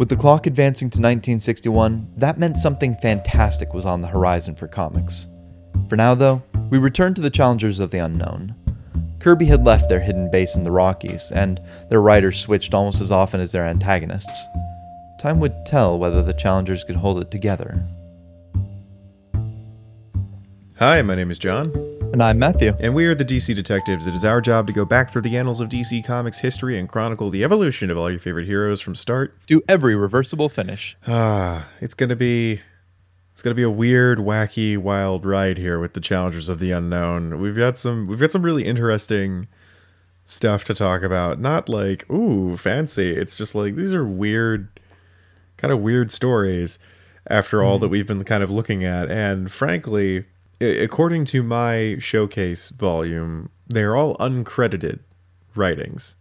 With the clock advancing to 1961, that meant something fantastic was on the horizon for comics. For now, though, we return to the challengers of the unknown. Kirby had left their hidden base in the Rockies, and their writers switched almost as often as their antagonists. Time would tell whether the challengers could hold it together. Hi, my name is John, And I'm Matthew. and we are the DC Detectives. It is our job to go back through the annals of DC Comics history and chronicle the evolution of all your favorite heroes from start. Do every reversible finish. Ah, it's gonna be, it's gonna be a weird, wacky, wild ride here with the Challengers of the Unknown. We've got some, we've got some really interesting stuff to talk about. Not like ooh fancy. It's just like these are weird, kind of weird stories. After all that we've been kind of looking at, and frankly, according to my showcase volume, they're all uncredited writings.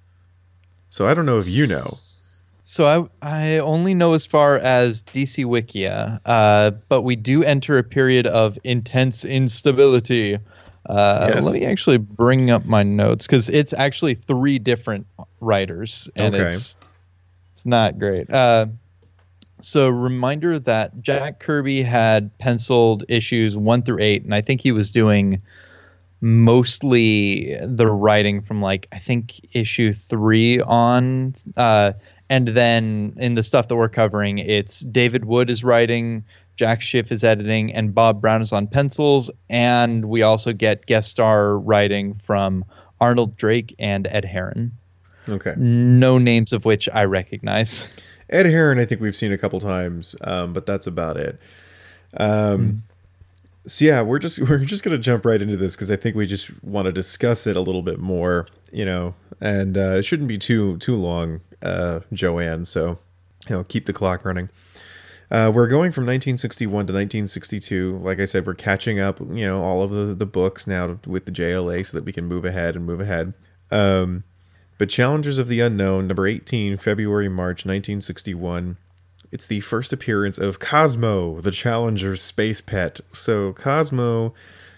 So I don't know if you know. So I I only know as far as DC Wikia, uh, but we do enter a period of intense instability. Uh, Yes. Let me actually bring up my notes because it's actually three different writers, and Okay. it's it's not great. Uh, so reminder that Jack Kirby had penciled issues one through eight, and I think he was doing mostly the writing from like I think issue three on. Uh, and then in the stuff that we're covering, it's David Wood is writing, Jack Schiff is editing, and Bob Brown is on pencils. And we also get guest star writing from Arnold Drake and Ed Herron. Okay. No names of which I recognize. Ed Herron, I think we've seen a couple times, um, but that's about it. Um, So yeah, we're just we're just gonna jump right into this because I think we just want to discuss it a little bit more, you know, and uh, it shouldn't be too too long, uh, Joanne. So you know, keep the clock running. Uh, we're going from 1961 to 1962. Like I said, we're catching up, you know, all of the, the books now with the JLA so that we can move ahead and move ahead. Um, but Challengers of the Unknown, number 18, February, March 1961. It's the first appearance of Cosmo, the Challenger's space pet. So Cosmo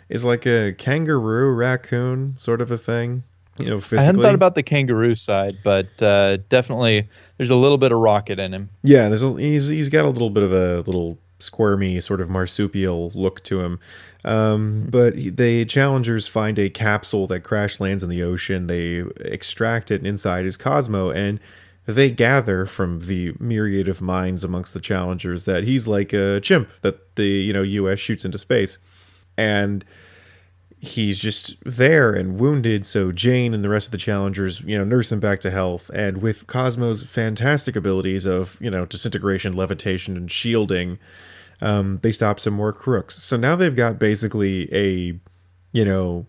is like a kangaroo raccoon sort of a thing, you know, physically. I hadn't thought about the kangaroo side, but uh, definitely there's a little bit of rocket in him. Yeah, there's a, he's he's got a little bit of a little squirmy sort of marsupial look to him. Um, but the challengers find a capsule that crash lands in the ocean. They extract it, and inside is Cosmo, and they gather from the myriad of minds amongst the challengers that he's like a chimp that the you know U.S. shoots into space, and he's just there and wounded. So June and the rest of the challengers, you know, nurse him back to health. And with Cosmo's fantastic abilities of, you know, disintegration, levitation, and shielding, um, they stop some more crooks. So now they've got basically a, you know,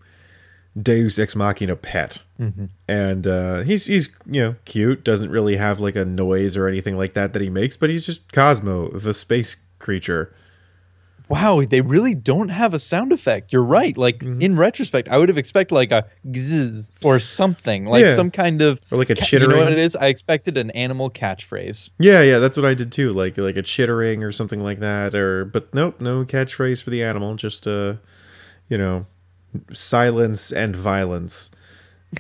Deus ex machina pet, and uh, he's he's you know cute. Doesn't really have like a noise or anything like that that he makes, but he's just Cosmo, the space creature. Wow, they really don't have a sound effect. You're right. Like Mm-hmm. in retrospect, I would have expected like a gzz or something, like Yeah. some kind of Or like a ca- You know chittering. what it is? I expected an animal catchphrase. Yeah, yeah, that's what I did too. Like like a chittering or something like that. Or but nope, no catchphrase for the animal. Just uh, you know, silence and violence.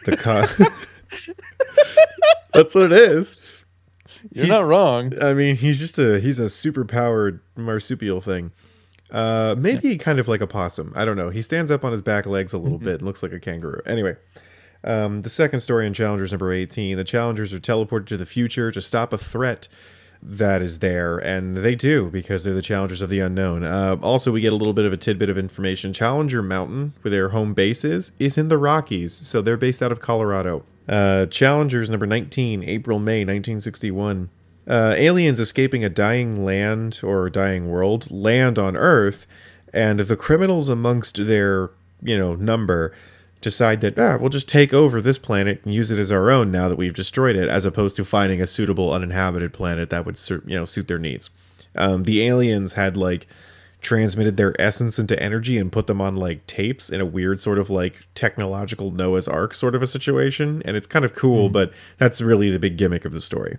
The co- That's what it is. You're He's- not wrong. I mean, he's just a he's a super powered marsupial thing. Uh, maybe kind of like a possum. I don't know. He stands up on his back legs a little bit and looks like a kangaroo. Anyway, um, the second story in Challengers number 18 the Challengers are teleported to the future to stop a threat that is there, and they do because they're the Challengers of the Unknown. Uh, also, we get a little bit of a tidbit of information. Challenger Mountain, where their home base is, is in the Rockies, so they're based out of Colorado. Uh, Challengers number 19, April, May 1961. Uh, aliens escaping a dying land or dying world land on Earth, and the criminals amongst their, you know, number decide that ah, we'll just take over this planet and use it as our own now that we've destroyed it, as opposed to finding a suitable uninhabited planet that would, you know, suit their needs. Um, the aliens had like transmitted their essence into energy and put them on like tapes in a weird sort of like technological Noah's Ark sort of a situation, and it's kind of cool, but that's really the big gimmick of the story.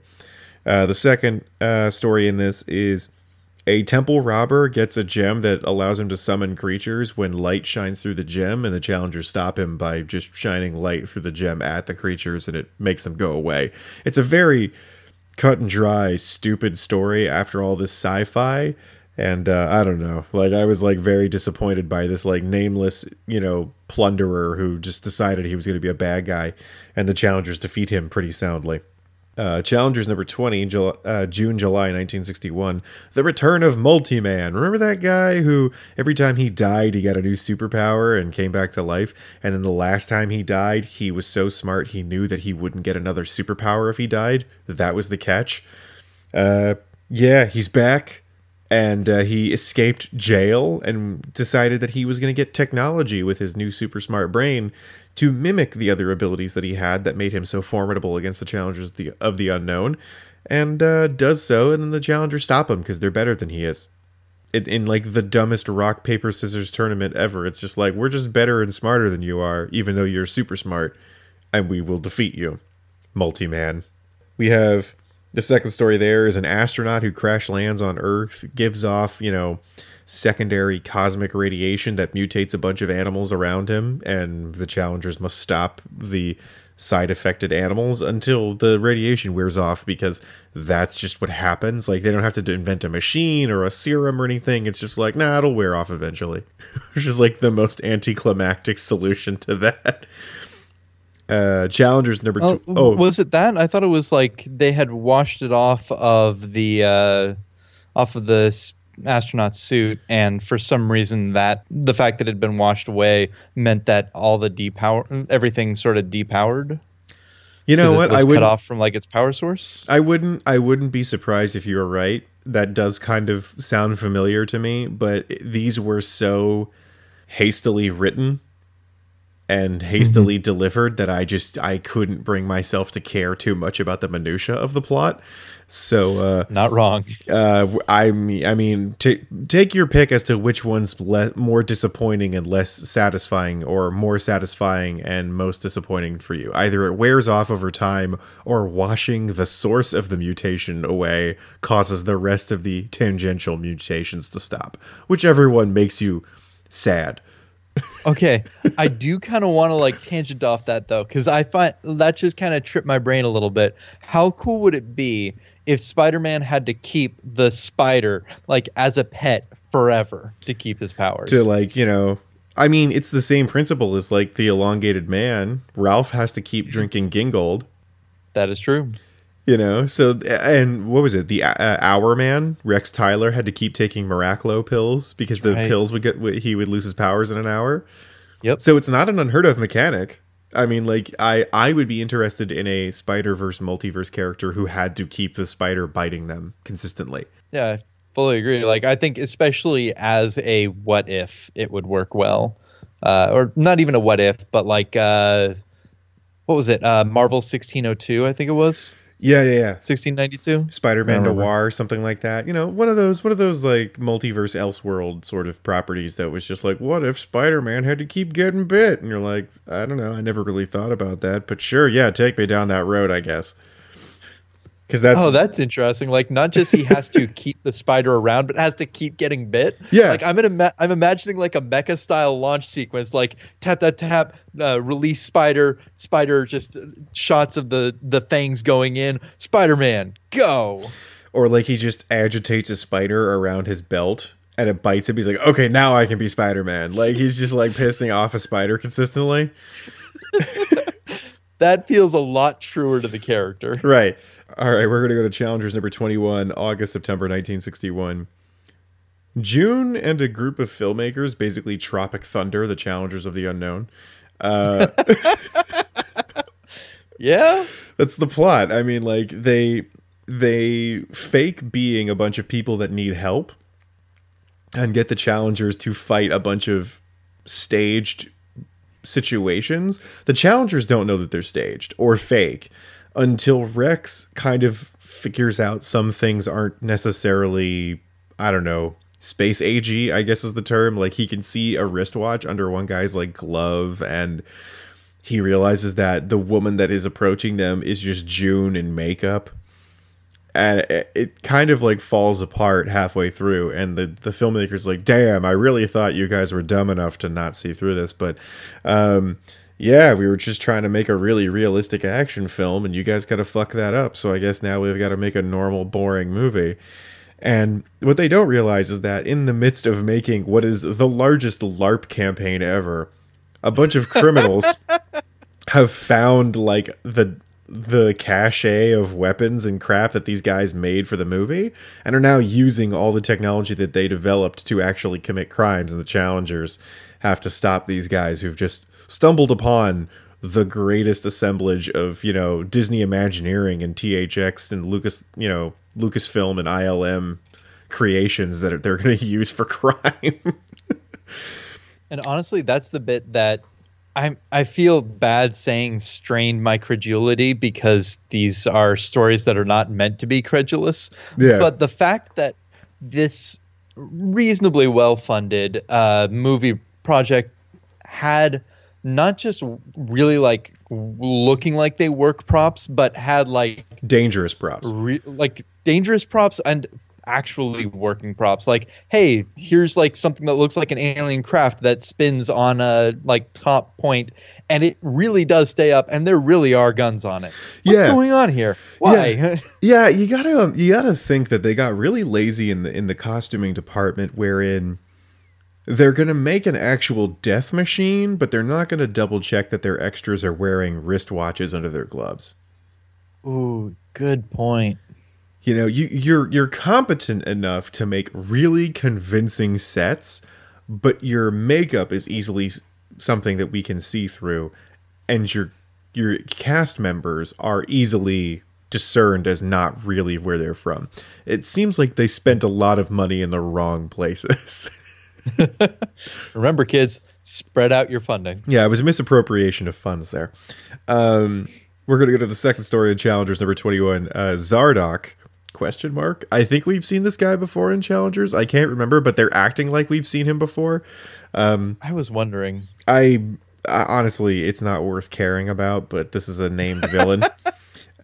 Uh, the second uh, story in this is a temple robber gets a gem that allows him to summon creatures when light shines through the gem, and the challengers stop him by just shining light through the gem at the creatures, and it makes them go away. It's a very cut and dry, stupid story after all this sci-fi. And uh, I don't know, like I was like very disappointed by this like nameless, you know, plunderer who just decided he was going to be a bad guy, and the challengers defeat him pretty soundly. Uh, Challengers number 20, Jul- uh, June, July 1961. The Return of Multi-Man. Remember that guy who every time he died, he got a new superpower and came back to life? And then the last time he died, he was so smart he knew that he wouldn't get another superpower if he died? That was the catch. Uh, yeah, he's back. And uh, he escaped jail and decided that he was going to get technology with his new super smart brain to mimic the other abilities that he had that made him so formidable against the challengers of the, of the unknown, and uh, does so, and then the challengers stop him because they're better than he is. In, in like the dumbest rock paper scissors tournament ever, it's just like we're just better and smarter than you are, even though you're super smart, and we will defeat you, multi man. We have the second story. There is an astronaut who crash lands on Earth, gives off you know secondary cosmic radiation that mutates a bunch of animals around him, and the challengers must stop the side affected animals until the radiation wears off because that's just what happens. Like they don't have to invent a machine or a serum or anything. It's just like, nah, it'll wear off eventually. Which is like the most anticlimactic solution to that. Uh, challengers number Oh, two. Oh, was it that? I thought it was like they had washed it off of the uh, off of the astronaut suit, and for some reason that the fact that it had been washed away meant that all the depower everything sort of depowered. you know what? I cut would off from like its power source. I wouldn't I wouldn't be surprised if you were right. That does kind of sound familiar to me, but these were so hastily written and hastily delivered that I just I couldn't bring myself to care too much about the minutia of the plot. So uh Not wrong. uh, I mean, I mean, t- take your pick as to which one's le- more disappointing and less satisfying, or more satisfying and most disappointing for you. Either it wears off over time, or washing the source of the mutation away causes the rest of the tangential mutations to stop. Whichever one makes you sad. Okay, I do kind of want to like tangent off that though, because I find that just kind of tripped my brain a little bit. How cool would it be if Spider-Man had to keep the spider like as a pet forever to keep his powers? To like, you know. I mean, it's the same principle as like the elongated man. Ralph has to keep drinking Gingold. that is true. You know, so and what was it? The uh, Hour Man, Rex Tyler, had to keep taking Miraclo pills because the right. pills would get he would lose his powers in an hour. Yep. So it's not an unheard of mechanic. I mean, like I I would be interested in a Spider Verse multiverse character who had to keep the spider biting them consistently. Yeah, I fully agree. Like I think especially as a what if it would work well. Uh, or not even a what if, but like uh what was it? Uh Marvel 1602, I think it was. Yeah, yeah, yeah. 1692. Spider Man I remember. Noir, something like that. You know, one of those, one of those like multiverse Elseworld sort of properties that was just like, what if Spider Man had to keep getting bit? And you're like, I don't know, I never really thought about that, but sure, yeah, take me down that road, I guess. Because that's Oh, that's interesting. Like not just he has to keep the spider around, but has to keep getting bit. Yeah. Like I'm in I'm imagining like a mecha style launch sequence, like tap tap tap, uh, release spider, spider, just uh, shots of the the fangs going in. Spider Man, go. or like he just agitates a spider around his belt and it bites him. He's like, okay, now I can be Spider Man. Like he's just like pissing off a spider consistently. That feels a lot truer to the character. Right. All right, we're going to go to Challengers number 21, August, September 1961. June and a group of filmmakers, basically Tropic Thunder, the Challengers of the Unknown. Uh, Yeah. That's the plot. I mean, like they they fake being a bunch of people that need help and get the challengers to fight a bunch of staged situations. The challengers don't know that they're staged or fake until Rex kind of figures out some things aren't necessarily I don't know, space AG, I guess is the term. Like he can see a wristwatch under one guy's like glove and he realizes that the woman that is approaching them is just June in makeup. And it, it kind of like falls apart halfway through. And the, the filmmaker's like, damn, I really thought you guys were dumb enough to not see through this. But um, yeah, we were just trying to make a really realistic action film, and you guys got to fuck that up. So I guess now we've got to make a normal, boring movie. And what they don't realize is that in the midst of making what is the largest LARP campaign ever, a bunch of criminals have found like the the cache of weapons and crap that these guys made for the movie and are now using all the technology that they developed to actually commit crimes and the challengers have to stop these guys who've just stumbled upon the greatest assemblage of you know Disney Imagineering and THX and Lucas you know Lucasfilm and ILM creations that they're going to use for crime. and honestly, that's the bit that I I feel bad saying strained my credulity because these are stories that are not meant to be credulous. Yeah. But the fact that this reasonably well funded uh, movie project had not just really like looking like they work props, but had like dangerous props, re- like dangerous props and actually working props like hey here's like something that looks like an alien craft that spins on a like top point and it really does stay up and there really are guns on it what's Yeah. going on here why Yeah. yeah, you gotta um, you gotta think that they got really lazy in the in the costuming department, wherein they're gonna make an actual death machine, but they're not gonna double check that their extras are wearing wristwatches under their gloves. ooh good point You know, you you're you're competent enough to make really convincing sets, but your makeup is easily something that we can see through, and your your cast members are easily discerned as not really where they're from. It seems like they spent a lot of money in the wrong places. remember kids spread out your funding yeah, it was a misappropriation of funds there. Um, we're gonna go to the second story of Challengers number twenty-one. Uh, Zardock question mark i think we've seen this guy before in challengers i can't remember but they're acting like we've seen him before Um, i was wondering I, I honestly, it's not worth caring about, but this is a named villain.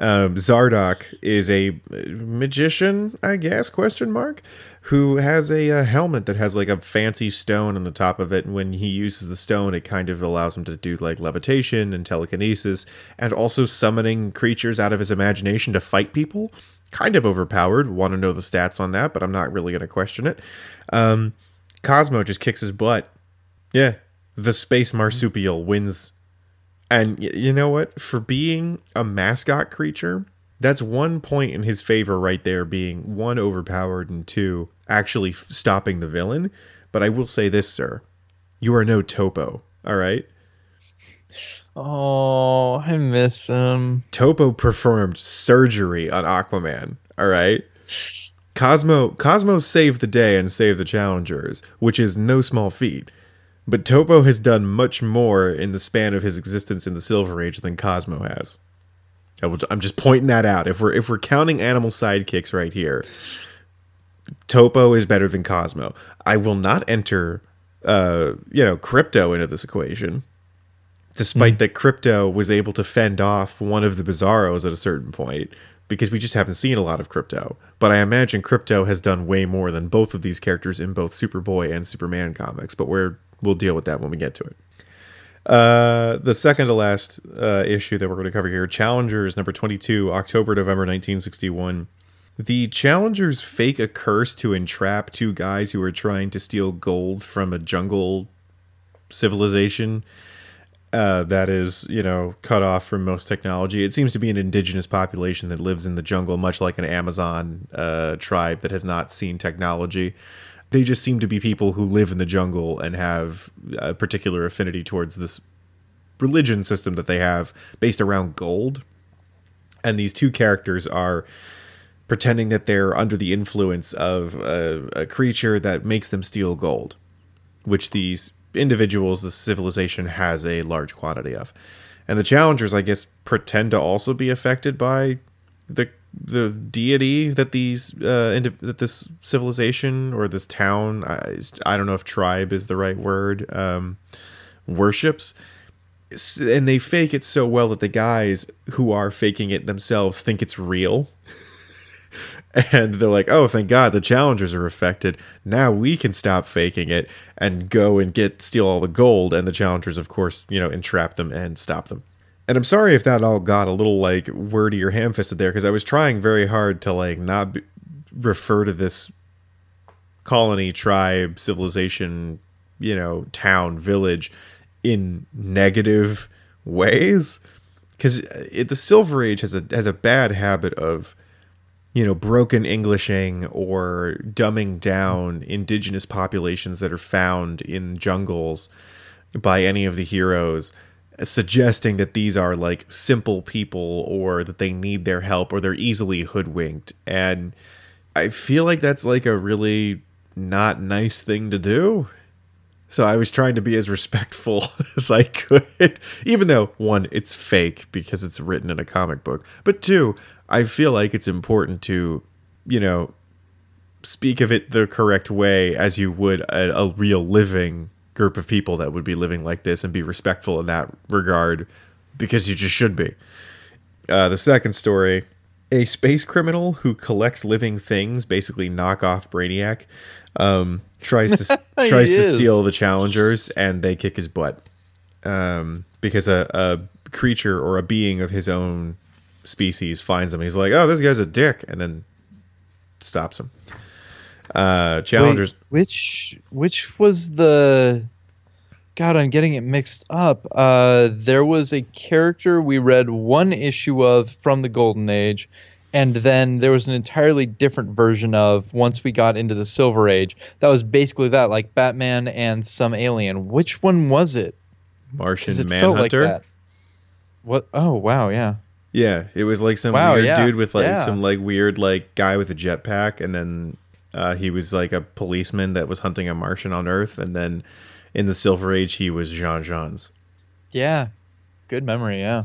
Um, Zardock is a magician, I guess? Question mark. Who has a, uh helmet that has like a fancy stone on the top of it, and when he uses the stone, it kind of allows him to do like levitation and telekinesis, and also summoning creatures out of his imagination to fight people. Kind of overpowered. Want to know the stats on that, but I'm not really going to question it. Um, Cosmo just kicks his butt. Yeah, the space marsupial wins. And y- you know what? For being a mascot creature, that's one point in his favor right there, being one, overpowered, and two, actually f- stopping the villain. But I will say this, sir. You are no Topo, all right? Oh i miss him Topo performed surgery on Aquaman, all right? Cosmo Cosmo saved the day and saved the challengers, which is no small feat. But Topo has done much more in the span of his existence in the Silver Age than Cosmo has. I'm just pointing that out. If we're if we're counting animal sidekicks right here, Topo is better than Cosmo. I will not enter, uh, you know, Krypto into this equation despite that Krypto was able to fend off one of the bizarros at a certain point because we just haven't seen a lot of Krypto. But i imagine Krypto has done way more than both of these characters in both superboy and superman comics but we're we'll deal with that when we get to it. Uh, the second to last uh, issue that we're going to cover here challengers number 22 october november 1961 the challengers fake a curse to entrap two guys who are trying to steal gold from a jungle civilization uh, that is, you know, cut off from most technology. It seems to be an indigenous population that lives in the jungle, much like an Amazon uh, tribe that has not seen technology. They just seem to be people who live in the jungle and have a particular affinity towards this religion system that they have based around gold. And these two characters are pretending that they're under the influence of a, a creature that makes them steal gold, which these individuals, the civilization has a large quantity of. And the challengers, I guess, pretend to also be affected by the the deity that these uh, that this civilization or this town, I, I don't know if tribe is the right word, um, worships and they fake it so well that the guys who are faking it themselves think it's real And they're like, oh, thank God the challengers are affected. Now we can stop faking it and go and get steal all the gold. And the challengers, of course, you know, entrap them and stop them. And I'm sorry if that all got a little like wordy or ham fisted there because I was trying very hard to like not refer to this colony, tribe, civilization, you know, town, village in negative ways because uh, the Silver Age has a has a bad habit of you know broken Englishing or dumbing down indigenous populations that are found in jungles by any of the heroes suggesting that these are like simple people or that they need their help or they're easily hoodwinked. And i feel like that's like a really not nice thing to do so I was trying to be as respectful as I could, even though one, it's fake because it's written in a comic book, but two, I feel like it's important to, you know, speak of it the correct way as you would a, a real living group of people that would be living like this and be respectful in that regard because you just should be. Uh, the second story a space criminal who collects living things, basically knock off Brainiac, um, tries to tries to is. steal the challengers, and they kick his butt um, because a, a creature or a being of his own species finds him. He's like, "Oh, this guy's a dick," and then stops him. Uh, challengers. Wait, which which was the God, I'm getting it mixed up. Uh, there was a character we read one issue of from the Golden Age, and then there was an entirely different version of once we got into the Silver Age. That was basically that, like Batman and some alien. Which one was it? Martian it felt like Manhunter. that. What? Oh, wow, yeah. Yeah, it was like some Wow, weird yeah, dude with like yeah. some like weird like guy with a jetpack, and then uh, he was like a policeman that was hunting a Martian on Earth, and then in the Silver Age he was J'onn J'onzz. Yeah, good memory. Yeah,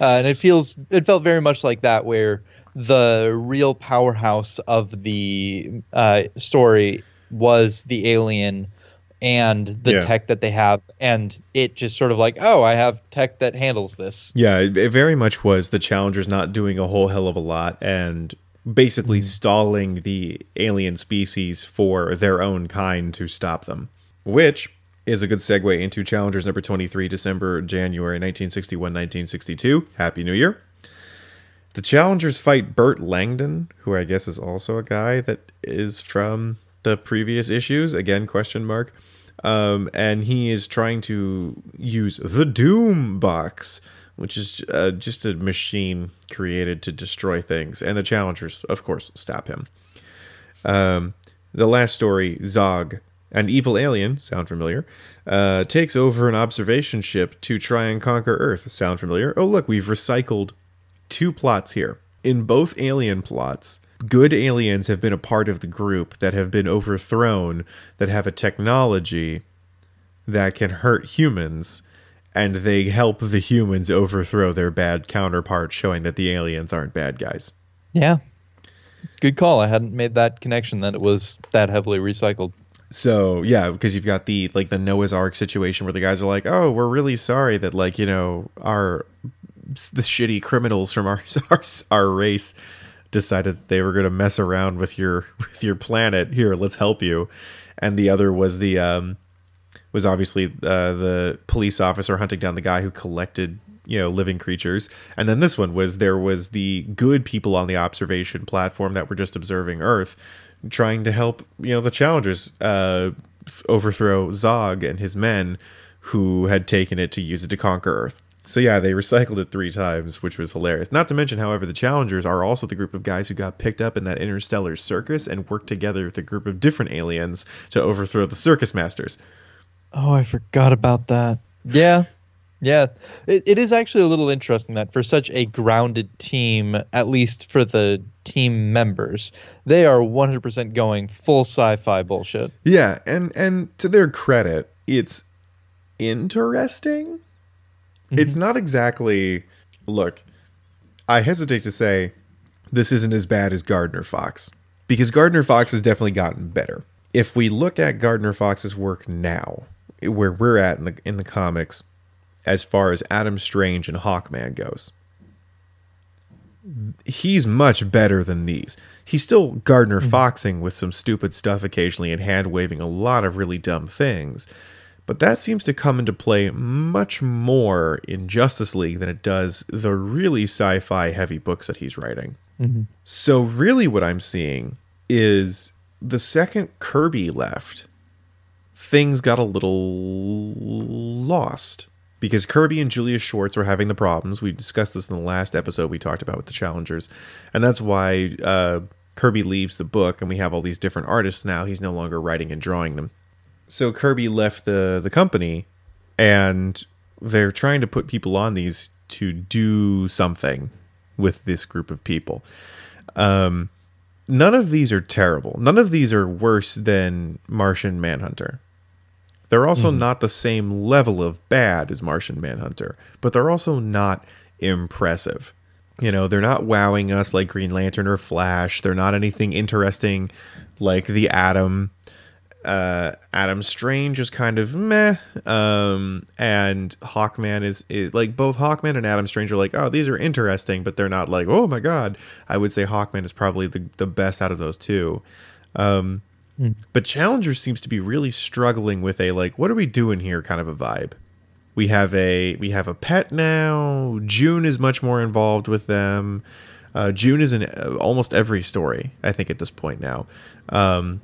uh, and it feels it felt very much like that, where the real powerhouse of the uh, story was the alien and the Yeah. tech that they have, and it just sort of like, oh, I have tech that handles this. Yeah, it, it very much was the challengers not doing a whole hell of a lot and basically stalling the alien species for their own kind to stop them, which is a good segue into Challengers number 23, December, January 1961, 1962. Happy New Year. The Challengers fight Burt Langdon, who I guess is also a guy that is from the previous issues. Again, question mark. Um, and he is trying to use the Doom Box, which is uh, just a machine created to destroy things. And the Challengers, of course, stop him. Um, the last story, Zog, an evil alien, sound familiar, uh, takes over an observation ship to try and conquer Earth. Sound familiar? Oh, look, we've recycled two plots here. In both alien plots, good aliens have been a part of the group that have been overthrown, that have a technology that can hurt humans, and they help the humans overthrow their bad counterparts, showing that the aliens aren't bad guys. Yeah, good call. I hadn't made that connection that it was that heavily recycled. So yeah, because you've got the like the Noah's Ark situation where the guys are like, "Oh, we're really sorry that like you know our the shitty criminals from our our, our race decided that they were going to mess around with your with your planet. Here, let's help you." And the other was the um was obviously uh, the police officer hunting down the guy who collected you know living creatures and then this one was there was the good people on the observation platform that were just observing earth trying to help you know the challengers uh, overthrow zog and his men who had taken it to use it to conquer earth so yeah they recycled it three times which was hilarious not to mention however the challengers are also the group of guys who got picked up in that interstellar circus and worked together with a group of different aliens to overthrow the circus masters Oh, I forgot about that. Yeah. Yeah. It, it is actually a little interesting that for such a grounded team, at least for the team members, they are 100% going full sci fi bullshit. Yeah, and and to their credit, it's interesting. Mm-hmm. It's not exactly look, I hesitate to say this isn't as bad as Gardner Fox because Gardner Fox has definitely gotten better. If we look at Gardner Fox's work now, where we're at in the in the comics as far as Adam Strange and Hawkman goes, he's much better than these. He's still Gardner mm-hmm. Foxing with some stupid stuff occasionally and hand waving a lot of really dumb things. But that seems to come into play much more in Justice League than it does the really sci fi heavy books that he's writing. Mm-hmm. So, really, what I'm seeing is the second Kirby left, things got a little lost because Kirby and Julius Schwartz were having the problems. We discussed this in the last episode we talked about with the challengers, and that's why uh, Kirby leaves the book, and we have all these different artists now. He's no longer writing and drawing them. So Kirby left the the company, and they're trying to put people on these to do something with this group of people. Um, none of these are terrible. None of these are worse than Martian Manhunter. They're also not the same level of bad as Martian Manhunter, but they're also not impressive. You know, they're not wowing us like Green Lantern or Flash. They're not anything interesting like the Atom. Uh, Adam Strange is kind of meh, um, and Hawkman is, is like both Hawkman and Adam Strange are like, oh, these are interesting, but they're not like, oh my god. I would say Hawkman is probably the the best out of those two. Um, but Challenger seems to be really struggling with a like, what are we doing here kind of a vibe. We have a we have a pet now. June is much more involved with them. Uh, June is in uh, almost every story, I think, at this point now. Um,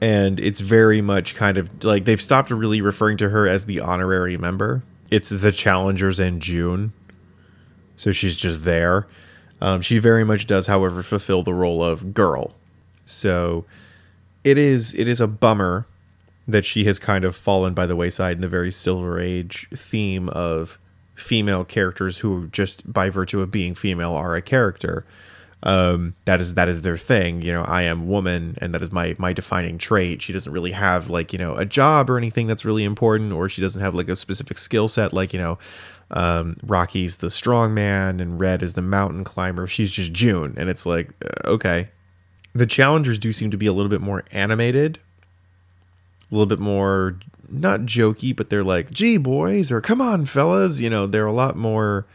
and it's very much kind of like they've stopped really referring to her as the honorary member. It's the challengers and June. So she's just there. Um, she very much does, however, fulfill the role of girl. So it is it is a bummer that she has kind of fallen by the wayside in the very Silver Age theme of female characters who just by virtue of being female are a character. Um, that is that is their thing. You know, I am woman, and that is my my defining trait. She doesn't really have like you know a job or anything that's really important, or she doesn't have like a specific skill set. Like you know, um, Rocky's the strong man, and Red is the mountain climber. She's just June, and it's like uh, okay. The challengers do seem to be a little bit more animated, a little bit more not jokey, but they're like, "Gee, boys," or "Come on, fellas." You know, they're a lot more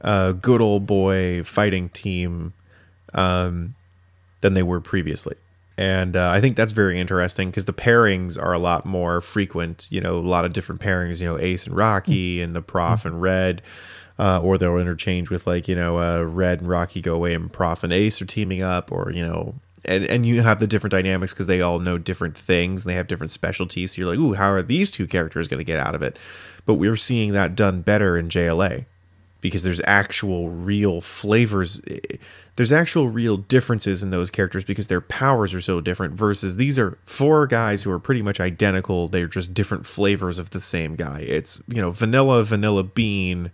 uh, good old boy fighting team um, than they were previously. And uh, I think that's very interesting because the pairings are a lot more frequent. You know, a lot of different pairings. You know, Ace and Rocky, and the Prof and Red, uh, or they'll interchange with like you know, uh, Red and Rocky go away, and Prof and Ace are teaming up, or you know, and and you have the different dynamics because they all know different things. And they have different specialties. So you're like, ooh, how are these two characters going to get out of it? But we're seeing that done better in JLA because there's actual real flavors there's actual real differences in those characters because their powers are so different versus these are four guys who are pretty much identical. They're just different flavors of the same guy. It's you know vanilla vanilla bean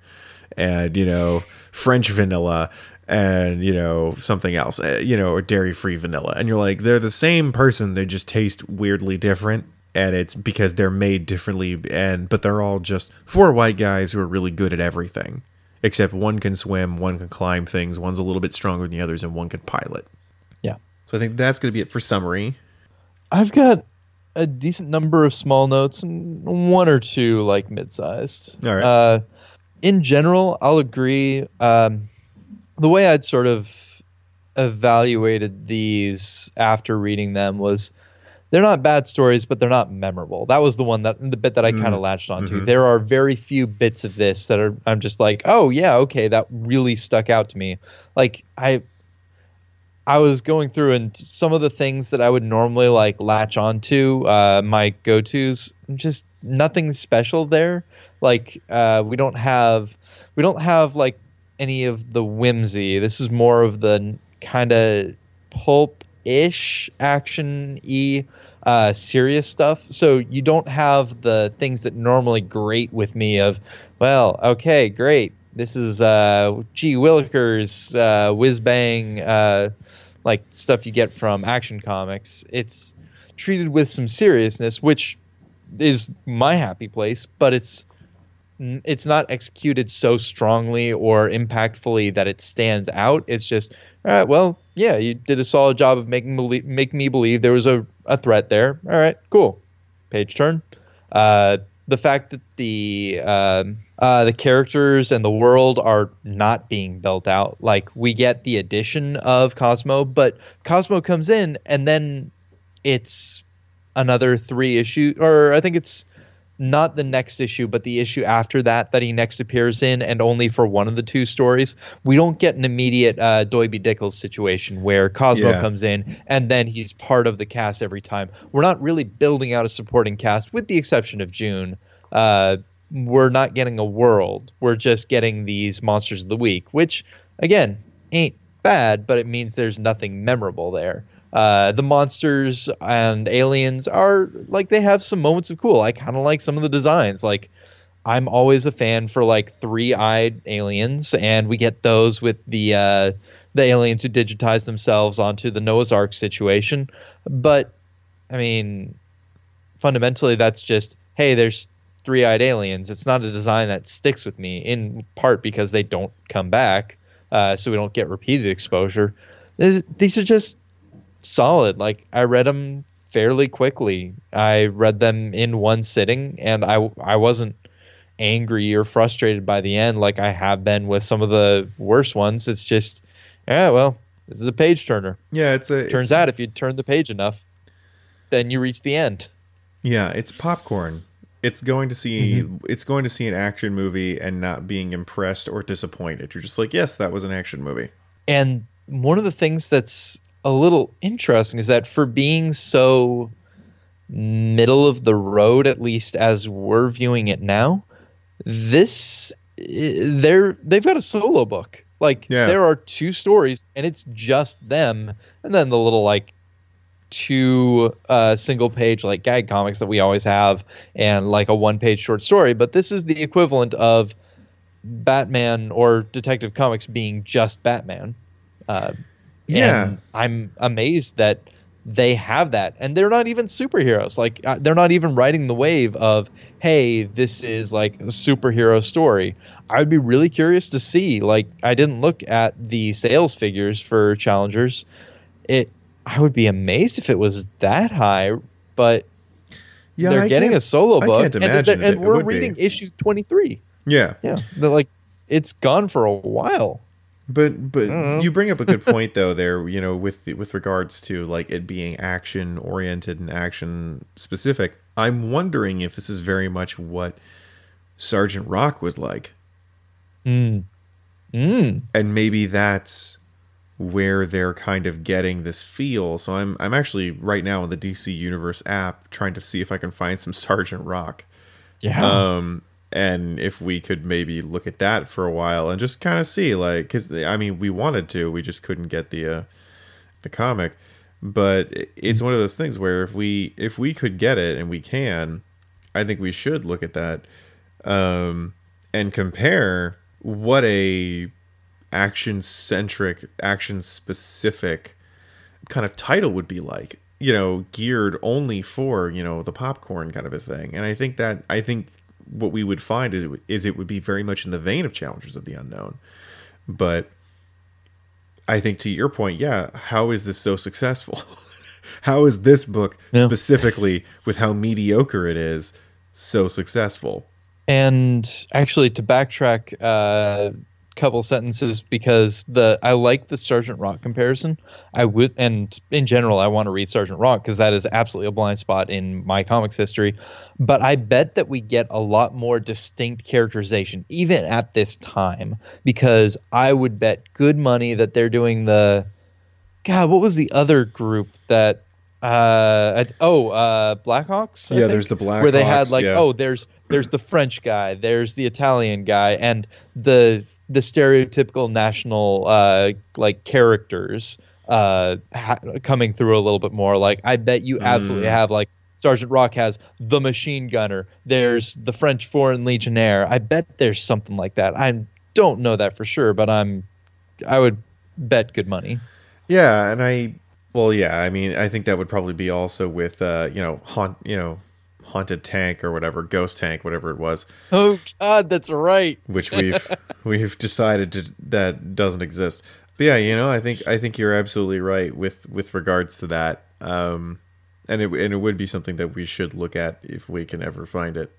and you know french vanilla and you know something else uh, you know or dairy free vanilla. And you're like they're the same person they just taste weirdly different and it's because they're made differently and but they're all just four white guys who are really good at everything except one can swim, one can climb things, one's a little bit stronger than the others, and one can pilot. Yeah. So I think that's going to be it for summary. I've got a decent number of small notes and one or two like mid-sized. All right. Uh, in general, I'll agree. Um, the way I'd sort of evaluated these after reading them was they're not bad stories, but they're not memorable. That was the one that the bit that I kind of latched onto. Mhm. There are very few bits of this that are I'm just like, oh yeah, okay, that really stuck out to me. Like I I was going through and some of the things that I would normally like latch onto, uh, my go tos, just nothing special there. Like uh, we don't have we don't have like any of the whimsy. This is more of the kind of pulp ish action y uh, serious stuff. So you don't have the things that normally grate with me of, well, okay, great. This is uh, G. Willikers, uh, whiz bang, uh, like stuff you get from action comics. It's treated with some seriousness, which is my happy place, but it's it's not executed so strongly or impactfully that it stands out. It's just, all right, well, yeah, you did a solid job of making belie- make me believe there was a, a threat there. All right, cool. Page turn. Uh, the fact that the um uh, the characters and the world are not being built out. Like we get the addition of Cosmo, but Cosmo comes in and then it's another three issue, or I think it's not the next issue, but the issue after that that he next appears in, and only for one of the two stories. We don't get an immediate uh, Doiby Dickles situation where Cosmo Yeah. comes in and then he's part of the cast every time. We're not really building out a supporting cast, with the exception of June. Uh, we're not getting a world. We're just getting these monsters of the week, which again ain't bad, but it means there's nothing memorable there. Uh, the monsters and aliens are like they have some moments of cool. I kind of like some of the designs. Like I'm always a fan for like three-eyed aliens, and we get those with the uh, the aliens who digitize themselves onto the Noah's Ark situation. But I mean, fundamentally, that's just hey, there's three-eyed aliens. It's not a design that sticks with me in part because they don't come back, uh, so we don't get repeated exposure. These are just solid. Like I read them fairly quickly. I read them in one sitting, and I I wasn't angry or frustrated by the end like I have been with some of the worst ones. It's just, yeah, well, this is a page turner. Yeah, it's a Turns it's, out if you turn the page enough, then you reach the end. Yeah, it's popcorn. It's going to see mm-hmm. it's going to see an action movie and not being impressed or disappointed. You're just like, yes, that was an action movie. And one of the things that's a little interesting is that for being so middle of the road, at least as we're viewing it now, this they're they've got a solo book. Like Yeah. there are two stories, and it's just them, and then the little like two uh, single page like gag comics that we always have, and like a one page short story. But this is the equivalent of Batman or Detective Comics being just Batman. Uh, Yeah. and I'm amazed that they have that, and they're not even superheroes. Like uh, they're not even riding the wave of, "Hey, this is like a superhero story." I'd be really curious to see. Like, I didn't look at the sales figures for Challengers. It, I would be amazed if it was that high, but Yeah, they're I getting a solo I book, can't and, and it- we're would be. reading issue twenty three. Yeah, Yeah, they're like it's gone for a while. But but you bring up a good point though. There, you know, with the, with regards to like it being action oriented and action specific. I'm wondering if this is very much what Sergeant Rock was like. Mm. Mm. and maybe that's where they're kind of getting this feel. So I'm I'm actually right now in the DC Universe app trying to see if I can find some Sergeant Rock. Yeah. Um and if we could maybe look at that for a while and just kind of see like cuz I mean we wanted to, we just couldn't get the uh the comic. But it's one of those things where if we if we could get it and we can, I think we should look at that um and compare what a action centric, action specific kind of title would be like. You know, geared only for you know the popcorn kind of a thing. And I think that I think what we would find is, is it would be very much in the vein of Challengers of the Unknown, but I think to your point, yeah, how is this so successful? how is this book Yeah. specifically with how mediocre it is so successful? and actually to backtrack a couple sentences because the I like the Sergeant Rock comparison. I would and in general I want to read Sergeant Rock because that is absolutely a blind spot in my comics history. But I bet that we get a lot more distinct characterization even at this time because I would bet good money that they're doing the God, what was the other group that uh oh uh Blackhawks? I Yeah, think? there's the black where they had like yeah. oh there's there's the French guy, there's the Italian guy, and the the stereotypical national uh like characters uh ha- coming through a little bit more. Like I bet you absolutely Mm. have like Sergeant Rock has the machine gunner. There's the French Foreign Legionnaire. I bet there's something like that. I don't know that for sure, but I'm I would bet good money. Yeah, and I well, yeah, I mean, I think that would probably be also with uh, you know, haunt, you know, haunted tank or whatever, ghost tank, whatever it was, Oh God, that's right. which we've we've decided to, that doesn't exist. But yeah, you know, I think I think you're absolutely right with with regards to that. Um, and it and it would be something that we should look at if we can ever find it.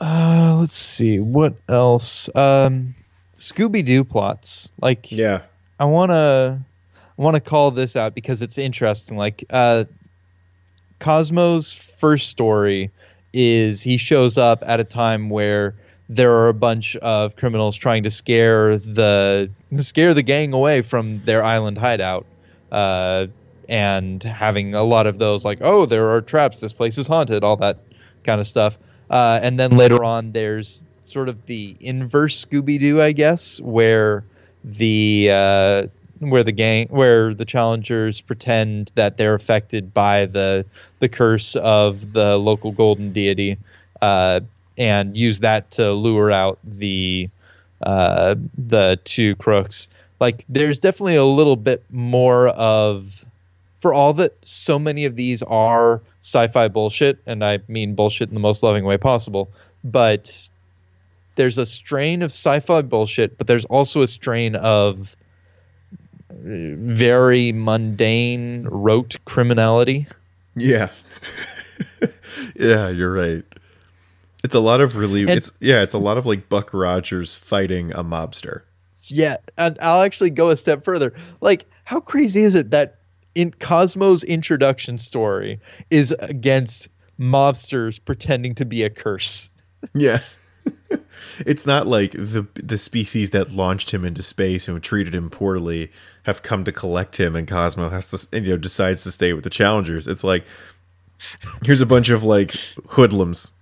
Uh, let's see what else. Um, Scooby Doo plots. Like, Yeah. I wanna, I wanna call this out because it's interesting. Like, uh, Cosmo's first story is he shows up at a time where there are a bunch of criminals trying to scare the scare the gang away from their island hideout. Uh, and having a lot of those like, oh, there are traps, this place is haunted, all that kind of stuff. Uh, and then later on, there's sort of the inverse Scooby Doo, I guess, where the uh, where the gang, where the challengers pretend that they're affected by the the curse of the local golden deity, uh, and use that to lure out the uh, the two crooks. Like, there's definitely a little bit more of for all that so many of these are sci-fi bullshit and i mean bullshit in the most loving way possible but there's a strain of sci-fi bullshit but there's also a strain of very mundane rote criminality Yeah. yeah, you're right. It's a lot of really And- it's yeah, it's a lot of like Buck Rogers fighting a mobster. yeah and i'll actually go a step further like how crazy is it that in cosmo's introduction story is against mobsters pretending to be a curse Yeah. it's not like the the species that launched him into space and treated him poorly have come to collect him and Cosmo has to you know decides to stay with the challengers. It's like here's a bunch of like hoodlums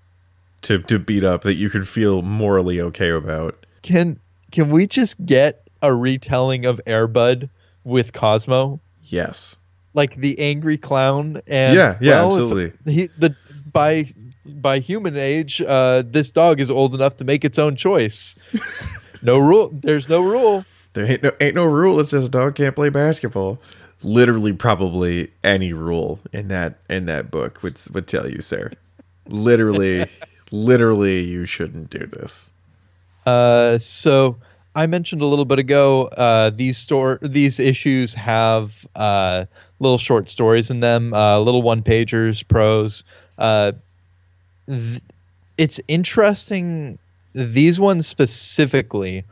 to to beat up that you can feel morally okay about. Can can we just get a retelling of Airbud with Cosmo? Yes. Like the angry clown and Yeah, yeah, well, absolutely. He the by by human age, uh, this dog is old enough to make its own choice. no rule. There's no rule. There ain't no ain't no rule that says a dog can't play basketball. Literally, probably any rule in that in that book would would tell you, sir. Literally, literally, you shouldn't do this. Uh, so I mentioned a little bit ago. Uh, these store these issues have uh, little short stories in them, uh, little one pagers, prose. Th- it's interesting. These ones specifically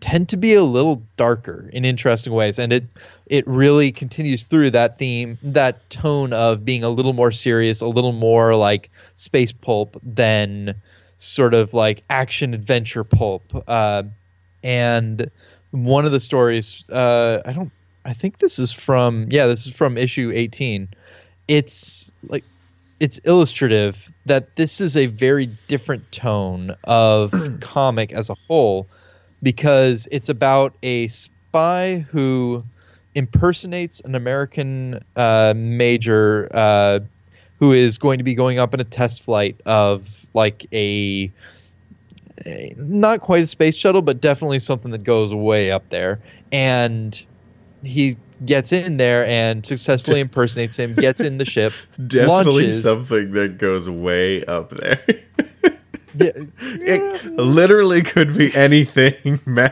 tend to be a little darker in interesting ways, and it it really continues through that theme, that tone of being a little more serious, a little more like space pulp than sort of like action adventure pulp. Uh, and one of the stories, uh, I don't, I think this is from, yeah, this is from issue 18. It's like, it's illustrative that this is a very different tone of comic as a whole because it's about a spy who impersonates an American uh, major uh, who is going to be going up in a test flight of like a, a- not quite a space shuttle, but definitely something that goes way up there. And he gets in there and successfully impersonates him, gets in the ship, Definitely launches. something that goes way up there. Yeah, it literally could be anything, man.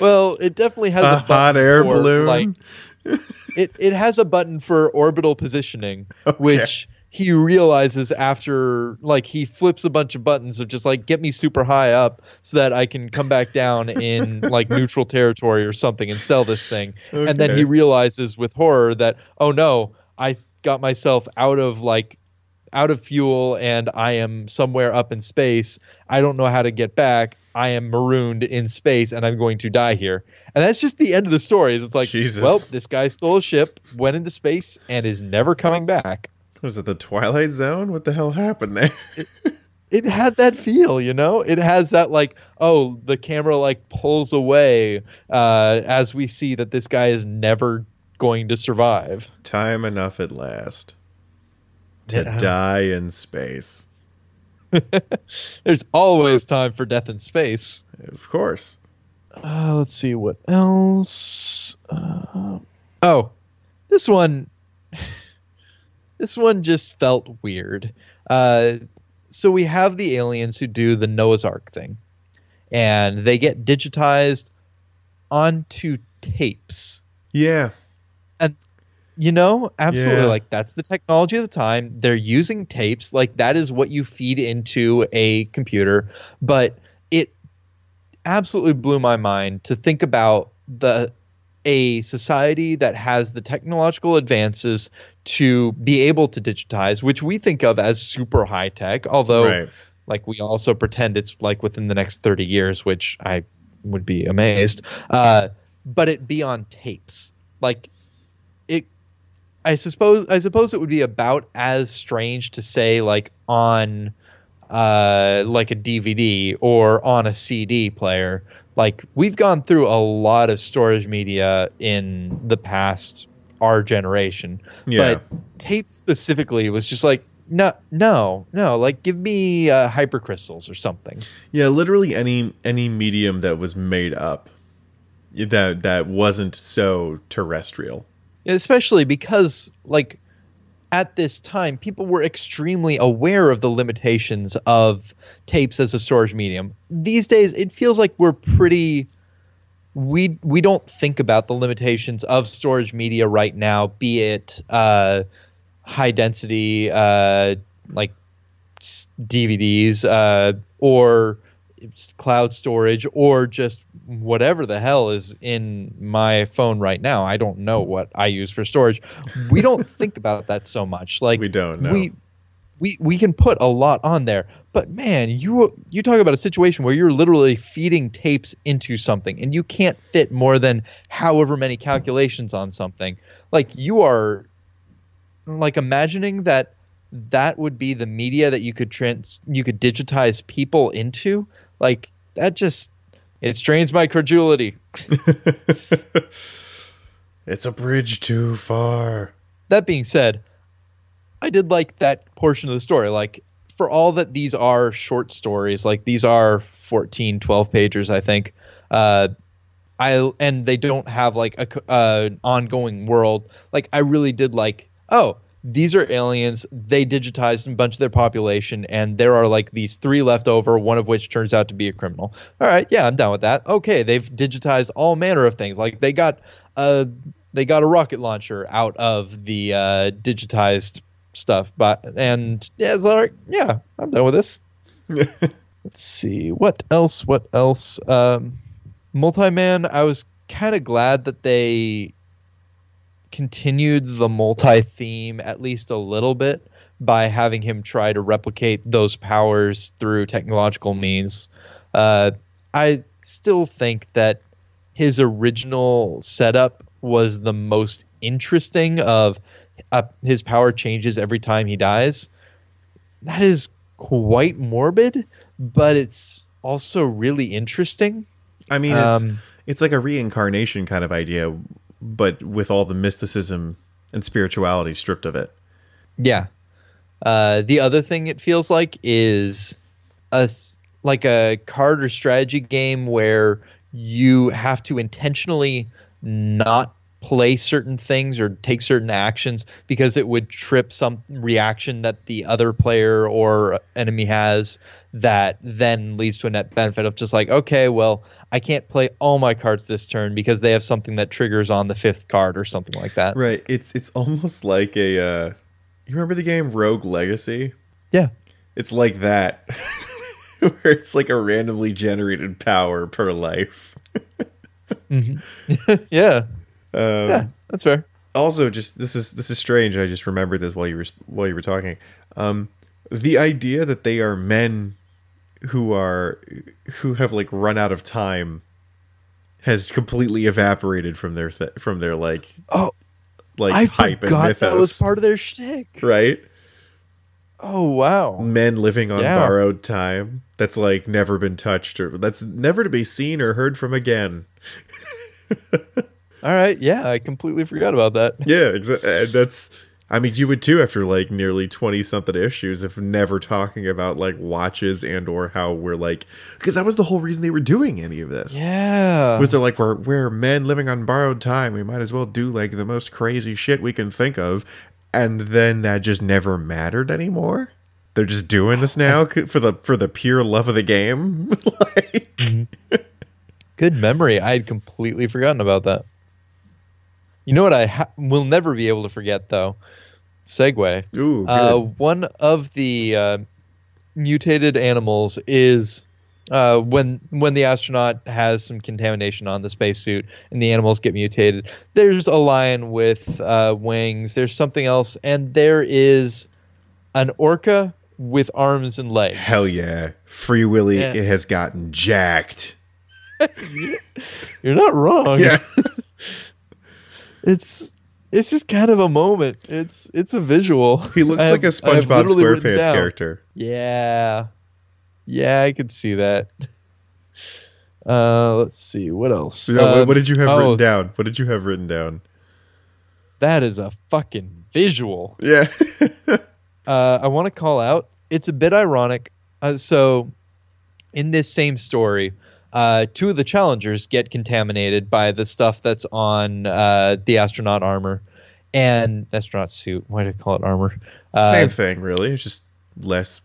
well, it definitely has A a, hot air for, balloon. Like, it it has a button for orbital positioning, which he realizes after like he flips a bunch of buttons of just like get me super high up so that I can come back down in like neutral territory or something and sell this thing. And then he realizes with horror that oh no, I got myself out of like out of fuel and I am somewhere up in space. I don't know how to get back. I am marooned in space and I'm going to die here. And that's just the end of the story. It's like, Jesus. well, this guy stole a ship, went into space, and is never coming back. Was it the Twilight Zone? What the hell happened there? It had that feel, you know? It has that like, oh, the camera like pulls away uh, as we see that this guy is never going to survive. Time enough at last to Yeah. die in space. There's always time for death in space. Of course. Uh, let's see what else. Uh, oh, this one. This one just felt weird. Uh, so we have the aliens who do the Noah's Ark thing, and they get digitized onto tapes. Yeah. And you know, absolutely. Yeah. Like that's the technology of the time. They're using tapes. Like that is what you feed into a computer. But it absolutely blew my mind to think about the a society that has the technological advances to be able to digitize, which we think of as super high tech, although Right. like we also pretend it's like within the next 30 years, which I would be amazed. Uh, but it be on tapes. Like it I suppose I suppose it would be about as strange to say like on uh like a DVD or on a CD player. Like we've gone through a lot of storage media in the past our generation. Yeah. But tape specifically was just like no no no like give me uh, hypercrystals or something. Yeah, literally any any medium that was made up that that wasn't so terrestrial. especially because like at this time people were extremely aware of the limitations of tapes as a storage medium. These days it feels like we're pretty we we don't think about the limitations of storage media right now be it uh high density uh like dvds uh or cloud storage or just whatever the hell is in my phone right now. I don't know what I use for storage. We don't think about that so much. Like We don't, no. We we we can put a lot on there. But man, you you talk about a situation where you're literally feeding tapes into something and you can't fit more than however many calculations on something. Like you are like imagining that that would be the media that you could trans you could digitize people into like that just it strains my credulity. It's a bridge too far. that being said i did like that portion of the story. Like for all that these are short stories like these are 14 12 pagers i think uh i and they don't have like a uh, ongoing world. Like i really did like oh these are aliens they digitized a bunch of their population and there are like these three left over one of which turns out to be a criminal. All right yeah i'm down with that. Okay they've digitized all manner of things. Like they got a they got a rocket launcher out of the uh, digitized stuff but and yeah it's all right yeah i'm done with this. Let's see what else what else? Um multi-man i was kind of glad that they continued the multi theme at least a little bit by having him try to replicate those powers through technological means. Uh, I still think that his original setup was the most interesting of uh, his power changes every time he dies. That is quite morbid, but it's also really interesting. I mean, it's Um, it's like a reincarnation kind of idea, but with all the mysticism and spirituality stripped of it. Yeah. Uh, the other thing it feels like is a like a card or strategy game where you have to intentionally not play certain things or take certain actions because it would trip some reaction that the other player or enemy has that then leads to a net benefit of just like okay well i can't play all my cards this turn because they have something that triggers on the fifth card or something like that Right. It's it's almost like a. Uh, you remember the game Rogue Legacy? yeah It's like that, where it's like a randomly generated power per life. yeah Um, yeah that's fair also just this is this is strange i just remembered this while you were while you were talking um the idea that they are men who are who have like run out of time has completely evaporated from their th- from their like oh like I hype and forgot that was mythos part of their shtick. right Oh wow! men living on Yeah. borrowed time that's like never been touched or that's never to be seen or heard from again All right, yeah, I completely forgot about that. Yeah, exactly. Uh, that's. I mean, you would too after like nearly twenty something issues of never talking about like watches and or how we're like because that was the whole reason they were doing any of this. Yeah, Was they're like we're we're men living on borrowed time. We might as well do like the most crazy shit we can think of, and then that just never mattered anymore. They're just doing this now for the for the pure love of the game. like, mm-hmm. good memory. I had completely forgotten about that. You know what I ha- will never be able to forget though? Segue. Ooh. Uh, one of the uh, mutated animals is uh, when when the astronaut has some contamination on the spacesuit and the animals get mutated. There's a lion with uh, wings. There's something else, and there is an orca with arms and legs. Hell yeah. Free Willy Yeah. it has gotten jacked. You're not wrong. Yeah. It's it's just kind of a moment. It's it's a visual. He looks I like a have- have SpongeBob SquarePants character. Yeah. Yeah, I could see that. Uh, let's see what else. Yeah, what, Um, what did you have oh, written down? What did you have written down? That is a fucking visual. Yeah. Uh, I want to call out. It's a bit ironic. Uh, so, in this same story, uh, two of the challengers get contaminated by the stuff that's on uh, the astronaut armor and astronaut suit. Why did I call it armor? Uh, Same thing, really. It's just less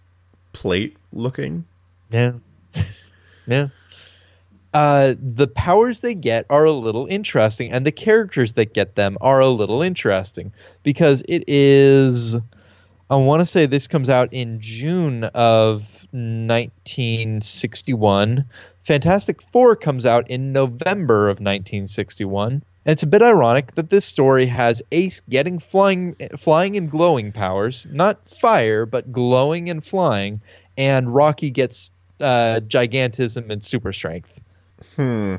plate looking. Yeah. yeah. Uh, the powers they get are a little interesting, and the characters that get them are a little interesting because it is. I want to say this comes out in June of 1961. Fantastic Four comes out in November of 1961. And it's a bit ironic that this story has Ace getting flying, flying and glowing powers, not fire, but glowing and flying, and Rocky gets uh, gigantism and super strength. Hmm.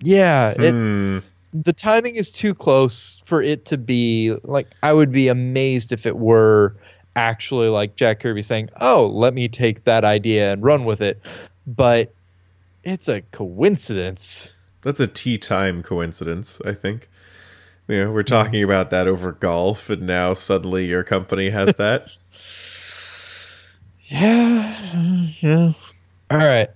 Yeah, it, Hmm. the timing is too close for it to be like I would be amazed if it were actually like Jack Kirby saying, "Oh, let me take that idea and run with it." But it's a coincidence. That's a tea time coincidence, I think. You know, we're talking about that over golf, and now suddenly your company has that. Yeah, yeah. All right.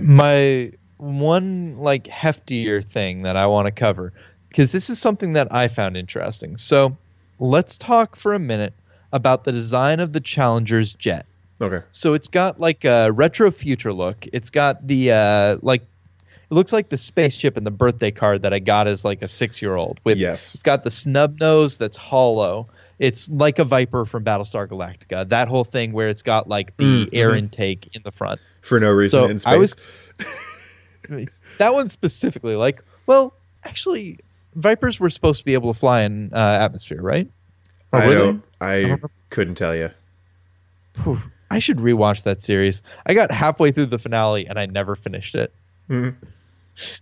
My one like heftier thing that I want to cover because this is something that I found interesting. So, let's talk for a minute about the design of the Challenger's jet. Okay. So it's got like a retro future look. It's got the uh like it looks like the spaceship in the birthday card that I got as like a 6-year-old with Yes. it's got the snub nose that's hollow. It's like a Viper from Battlestar Galactica. That whole thing where it's got like the Mm, air mhm. intake in the front. For no reason So, in space. I was- That one specifically like, well, actually Vipers were supposed to be able to fly in uh, atmosphere, right? Or I don't. I don't couldn't tell you. I should rewatch that series. I got halfway through the finale and I never finished it. Mhm.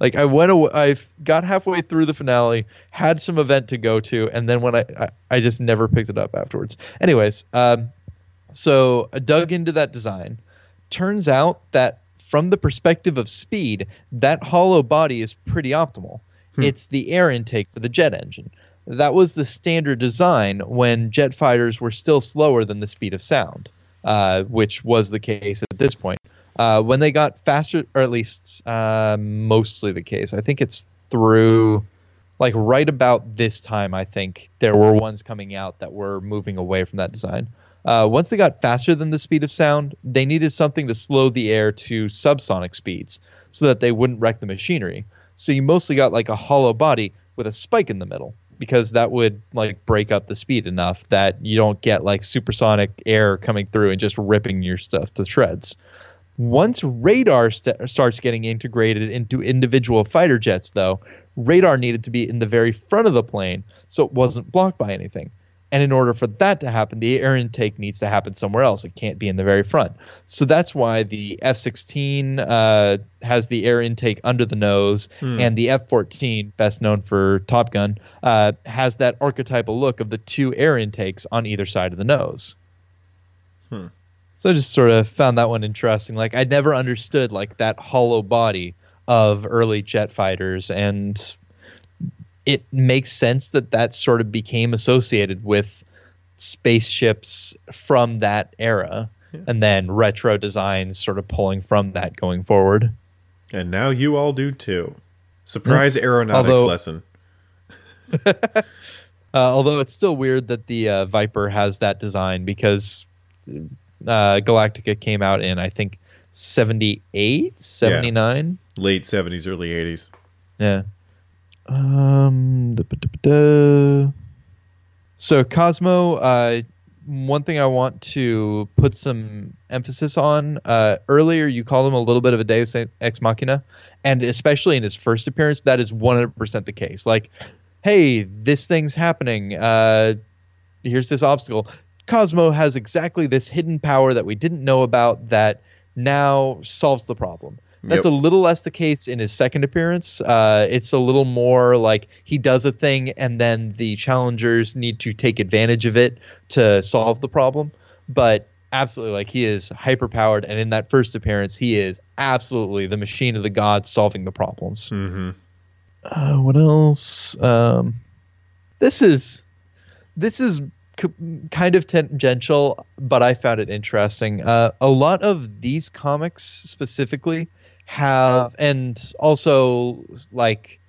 Like I went away, I got halfway through the finale, had some event to go to, and then when I I, I just never picked it up afterwards. Anyways, um, so I dug into that design. Turns out that from the perspective of speed, that hollow body is pretty optimal. It's the air intake for the jet engine. That was the standard design when jet fighters were still slower than the speed of sound, uh, which was the case at this point. Uh, when they got faster, or at least uh, mostly the case, I think it's through like right about this time. I think there were ones coming out that were moving away from that design. Uh, once they got faster than the speed of sound, they needed something to slow the air to subsonic speeds so that they wouldn't wreck the machinery. So you mostly got like a hollow body with a spike in the middle because that would like break up the speed enough that you don't get like supersonic air coming through and just ripping your stuff to shreds. Once radar st- starts getting integrated into individual fighter jets, though, radar needed to be in the very front of the plane so it wasn't blocked by anything. And in order for that to happen, the air intake needs to happen somewhere else. It can't be in the very front. So that's why the F 16 uh, has the air intake under the nose, and the F 14, best known for Top Gun, uh, has that archetypal look of the two air intakes on either side of the nose. So I just sort of found that one interesting. Like I never understood like that hollow body of early jet fighters, and it makes sense that that sort of became associated with spaceships from that era, and then retro designs sort of pulling from that going forward. And now you all do too. Surprise aeronautics Although- lesson. Uh, although it's still weird that the uh, Viper has that design because uh, Galactica came out in I think 78, 79. Late 70s, early 80s. Yeah. Um, da- da- da. so Cosmo, uh, one thing I want to put some emphasis on. Uh, earlier, you called him a little bit of a Deus ex machina, and especially in his first appearance, that is 100% the case. Like, hey, this thing's happening. Uh, here's this obstacle. Cosmo has exactly this hidden power that we didn't know about that now solves the problem. That's Yep. a little less the case in his second appearance. Uh, it's a little more like he does a thing and then the challengers need to take advantage of it to solve the problem. But absolutely, like he is hyper powered, and in that first appearance, he is absolutely the machine of the gods solving the problems. Mm-hmm. Uh, what else? Um, this is this is c- kind of tangential, but I found it interesting. Uh, a lot of these comics specifically have, and also like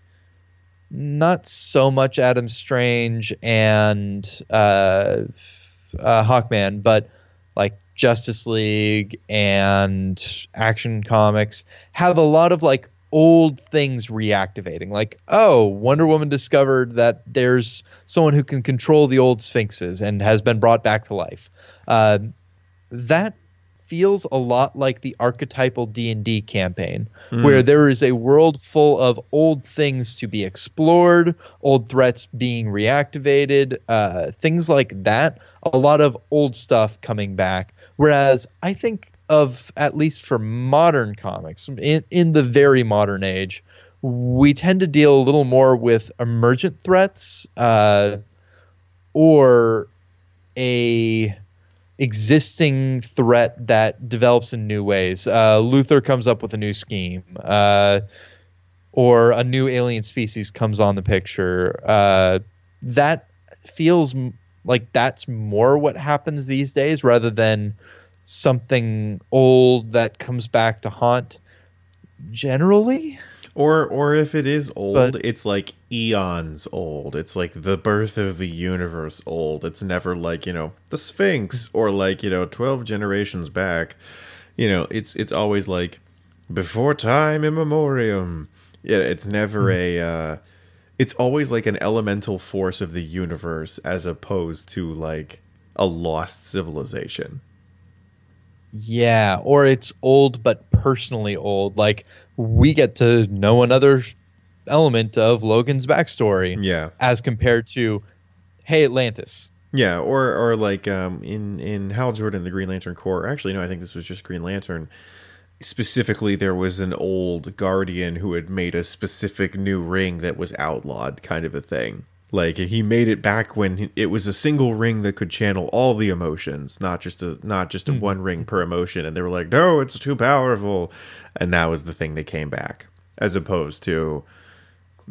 not so much Adam Strange and uh, uh, Hawkman, but like Justice League and Action Comics have a lot of like old things reactivating. Like, oh, Wonder Woman discovered that there's someone who can control the old sphinxes and has been brought back to life. Uh, that feels a lot like the archetypal D&D campaign where there is a world full of old things to be explored, old threats being reactivated, uh, things like that. A lot of old stuff coming back. Whereas I think of at least for modern comics, in, in the very modern age, we tend to deal a little more with emergent threats uh, or a existing threat that develops in new ways. Uh, Luthor comes up with a new scheme, uh, or a new alien species comes on the picture. Uh, that feels like that's more what happens these days rather than something old that comes back to haunt generally. Or or if it is old, But- it's like eons old. It's like the birth of the universe old. It's never like, you know, the Sphinx or like, you know, 12 generations back. You know, it's it's always like before time immemorium. Yeah, it's never a uh it's always like an elemental force of the universe as opposed to like a lost civilization. Yeah, or it's old but personally old. Like we get to know another element of Logan's backstory Yeah. as compared to Hey Atlantis. Yeah, or or like um, in in Hal Jordan, the Green Lantern Corps. Actually, no, I think this was just Green Lantern. Specifically, there was an old Guardian who had made a specific new ring that was outlawed, kind of a thing. Like he made it back when it was a single ring that could channel all the emotions, not just a not just a one ring per emotion. And they were like, "No, it's too powerful," and that was the thing that came back, as opposed to,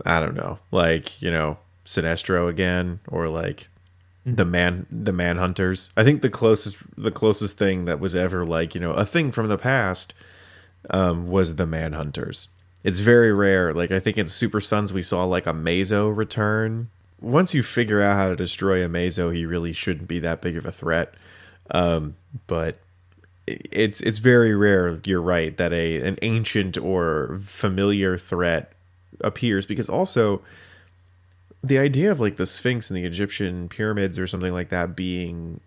I don't know, like you know, Sinestro again, or like the man the manhunters. I think the closest the closest thing that was ever like you know a thing from the past um was the manhunters. It's very rare. Like i think in super sons we saw like Amazo return once you figure out how to destroy Amazo he really shouldn't be that big of a threat um but it's it's very rare you're right that a an ancient or familiar threat appears because also the idea of like the Sphinx and the Egyptian pyramids or something like that being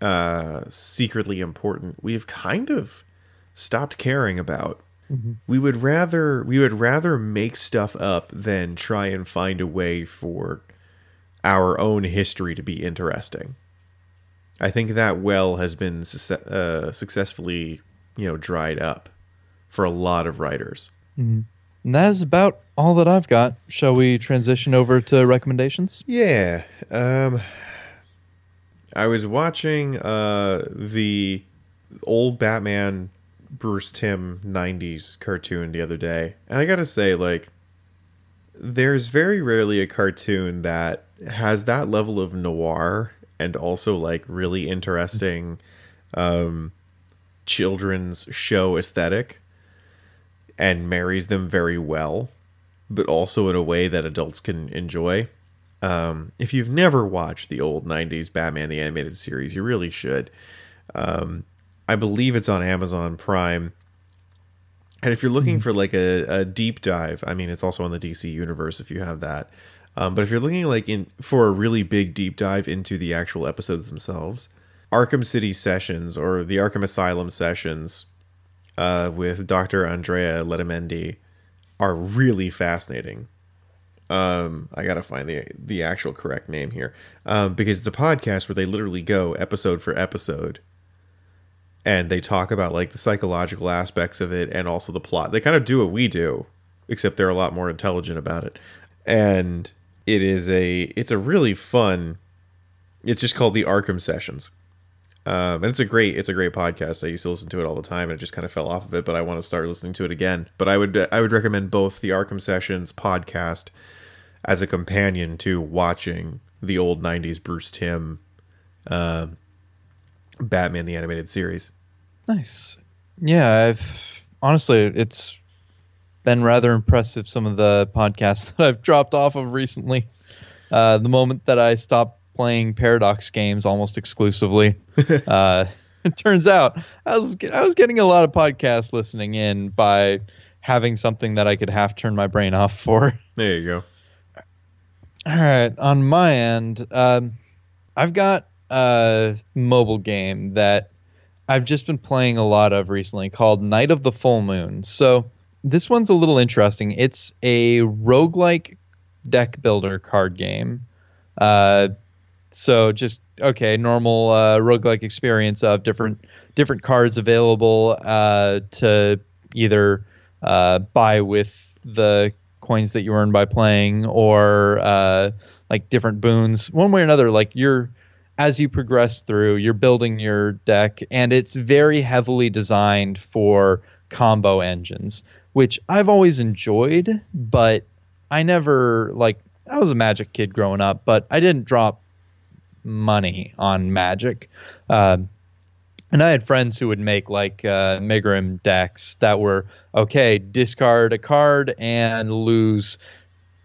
uh secretly important, we've kind of stopped caring about. We would rather we would rather make stuff up than try and find a way for our own history to be interesting. I think that well has been uh, successfully, you know, dried up for a lot of writers. And that is about all that I've got. Shall we transition over to recommendations? Yeah. Um I was watching uh the old Batman Bruce Timm 90s cartoon the other day. And I got to say like there's very rarely a cartoon that has that level of noir and also like really interesting um children's show aesthetic and marries them very well but also in a way that adults can enjoy. Um, if you've never watched the old 90s Batman the Animated Series, you really should. Um, I believe it's on Amazon Prime. And if you're looking for like a, a deep dive, I mean, it's also on the DC universe if you have that. Um, but if you're looking like in for a really big deep dive into the actual episodes themselves, Arkham City sessions or the Arkham Asylum sessions uh, with Dr. Andrea Letamendi are really fascinating. Um, I gotta find the the actual correct name here um, because it's a podcast where they literally go episode for episode, and they talk about like the psychological aspects of it and also the plot. They kind of do what we do, except they're a lot more intelligent about it, and it is a it's a really fun. It's just called the Arkham Sessions. Um, and it's a great it's a great podcast. I used to listen to it all the time, and it just kind of fell off of it. But I want to start listening to it again. But I would I would recommend both the Arkham Sessions podcast as a companion to watching the old '90s Bruce Timm uh, Batman the animated series. Nice. Yeah, I've honestly it's been rather impressive some of the podcasts that I've dropped off of recently. Uh, the moment that I stopped playing Paradox games almost exclusively, uh, it turns out I was I was getting a lot of podcast listening in by having something that I could half turn my brain off for. There you go. All right, on my end, um, I've got a mobile game that I've just been playing a lot of recently called Night of the Full Moon. So this one's a little interesting. It's a roguelike deck builder card game. Uh, so just okay, normal uh, roguelike experience of different different cards available uh, to either uh, buy with the coins that you earn by playing or uh, like different boons one way or another like you're as you progress through you're building your deck and it's very heavily designed for combo engines which i've always enjoyed but i never like i was a magic kid growing up but i didn't drop money on magic. Uh, and I had friends who would make like uh, Megrim decks that were okay, discard a card and lose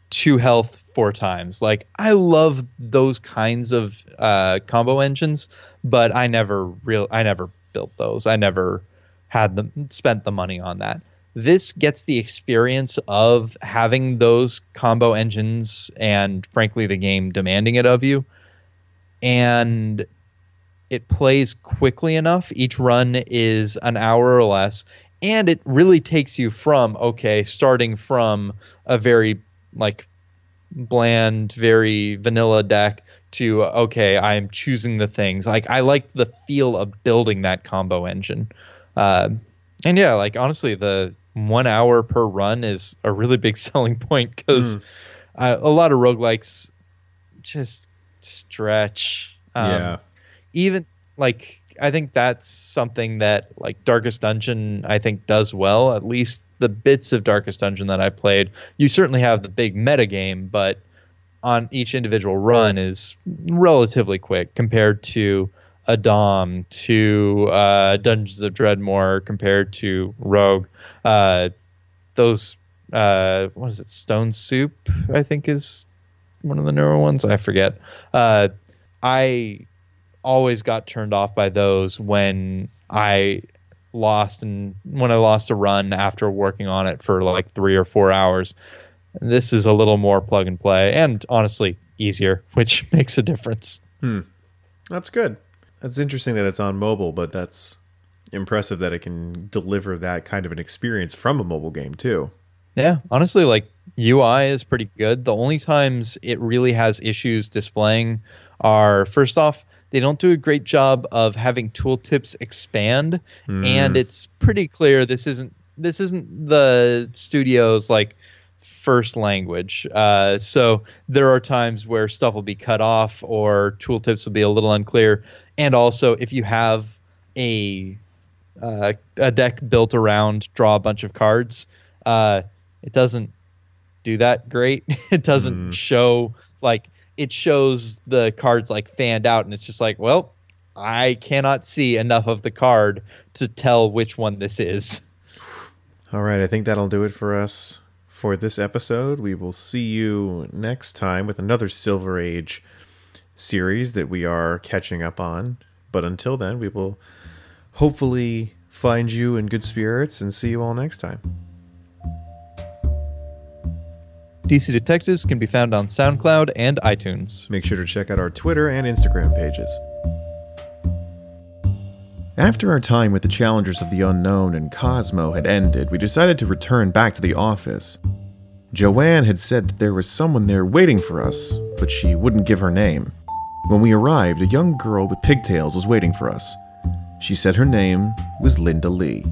two health four times. Like I love those kinds of uh, combo engines, but I never real I never built those. I never had them spent the money on that. This gets the experience of having those combo engines and frankly the game demanding it of you. And it plays quickly enough. Each run is an hour or less, and it really takes you from okay, starting from a very like bland, very vanilla deck to okay, I am choosing the things. Like I like the feel of building that combo engine, uh, and yeah, like honestly, the one hour per run is a really big selling point because mm. uh, a lot of roguelikes just stretch. Um, yeah even like I think that's something that like Darkest Dungeon I think does well. At least the bits of Darkest Dungeon that I played, you certainly have the big meta game, but on each individual run is relatively quick compared to a Dom, to uh, Dungeons of Dredmor, compared to Rogue. Uh, those uh, what is it? Stone Soup, I think is one of the newer ones. I forget. Uh, I always got turned off by those when I lost and when I lost a run after working on it for like three or four hours. This is a little more plug and play and honestly easier, which makes a difference. Hmm. That's good. That's interesting that it's on mobile, but that's impressive that it can deliver that kind of an experience from a mobile game too. Yeah, honestly, like UI is pretty good. The only times it really has issues displaying are first off, they don't do a great job of having tooltips expand, mm. and it's pretty clear this isn't this isn't the studio's like first language. Uh, so there are times where stuff will be cut off or tooltips will be a little unclear. And also, if you have a uh, a deck built around draw a bunch of cards, uh, it doesn't do that great. it doesn't mm. show like it shows the cards like fanned out, and it's just like, well, I cannot see enough of the card to tell which one this is. All right, I think that'll do it for us for this episode. We will see you next time with another Silver Age series that we are catching up on. But until then, we will hopefully find you in good spirits and see you all next time. DC Detectives can be found on SoundCloud and iTunes. Make sure to check out our Twitter and Instagram pages. After our time with the Challengers of the Unknown and Cosmo had ended, we decided to return back to the office. Joanne had said that there was someone there waiting for us, but she wouldn't give her name. When we arrived, a young girl with pigtails was waiting for us. She said her name was Linda Lee.